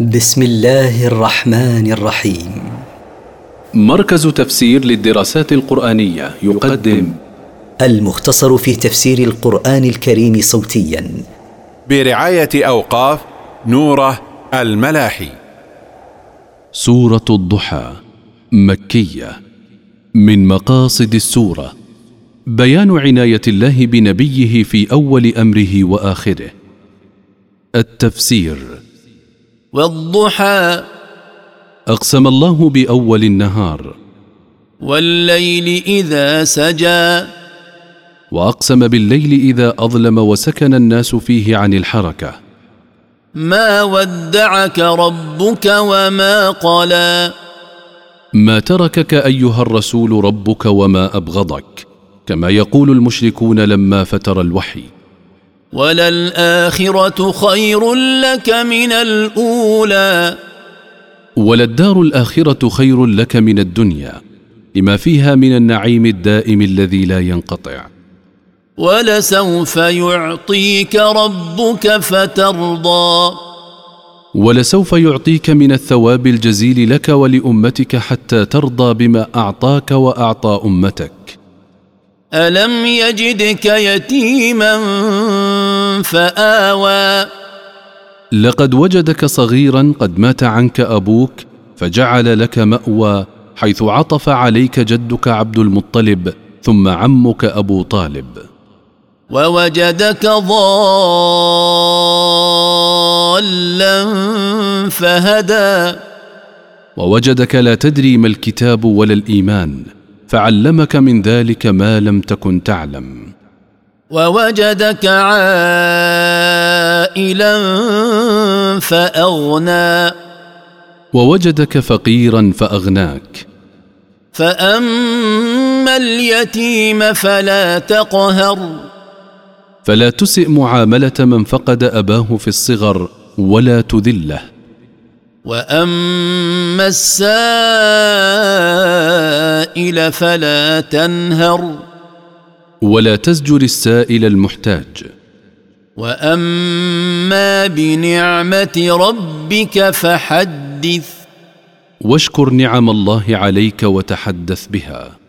بسم الله الرحمن الرحيم. مركز تفسير للدراسات القرآنية يقدم. المختصر في تفسير القرآن الكريم صوتيا. برعاية أوقاف نوره الملاحي. سورة الضحى مكية. من مقاصد السورة بيان عناية الله بنبيه في أول أمره وآخره. التفسير والضحى. أقسم الله بأول النهار. والليل إذا سجى. وأقسم بالليل إذا أظلم وسكن الناس فيه عن الحركة. ما ودعك ربك وما قلى. ما تركك أيها الرسول ربك وما أبغضك كما يقول المشركون لما فتر الوحي. وللآخرة خير لك من الأولى. وللدار الاخره خير لك من الدنيا لما فيها من النعيم الدائم الذي لا ينقطع. ولسوف يعطيك ربك فترضى. ولسوف يعطيك من الثواب الجزيل لك ولأمتك حتى ترضى بما أعطاك وأعطى أمتك. ألم يجدك يتيما فآوى. لقد وجدك صغيرا قد مات عنك أبوك فجعل لك مأوى حيث عطف عليك جدك عبد المطلب ثم عمك أبو طالب. ووجدك ضالا فهدى. ووجدك لا تدري ما الكتاب ولا الإيمان. فعلمك من ذلك ما لم تكن تعلم. ووجدك عائلا فأغنى. ووجدك فقيرا فأغناك. فأما اليتيم فلا تقهر. فلا تسئ معاملة من فقد أباه في الصغر ولا تذله. وأما السائل فلا تنهر. ولا تزجر السائل المحتاج. وأما بنعمة ربك فحدث. واشكر نعم الله عليك وتحدث بها.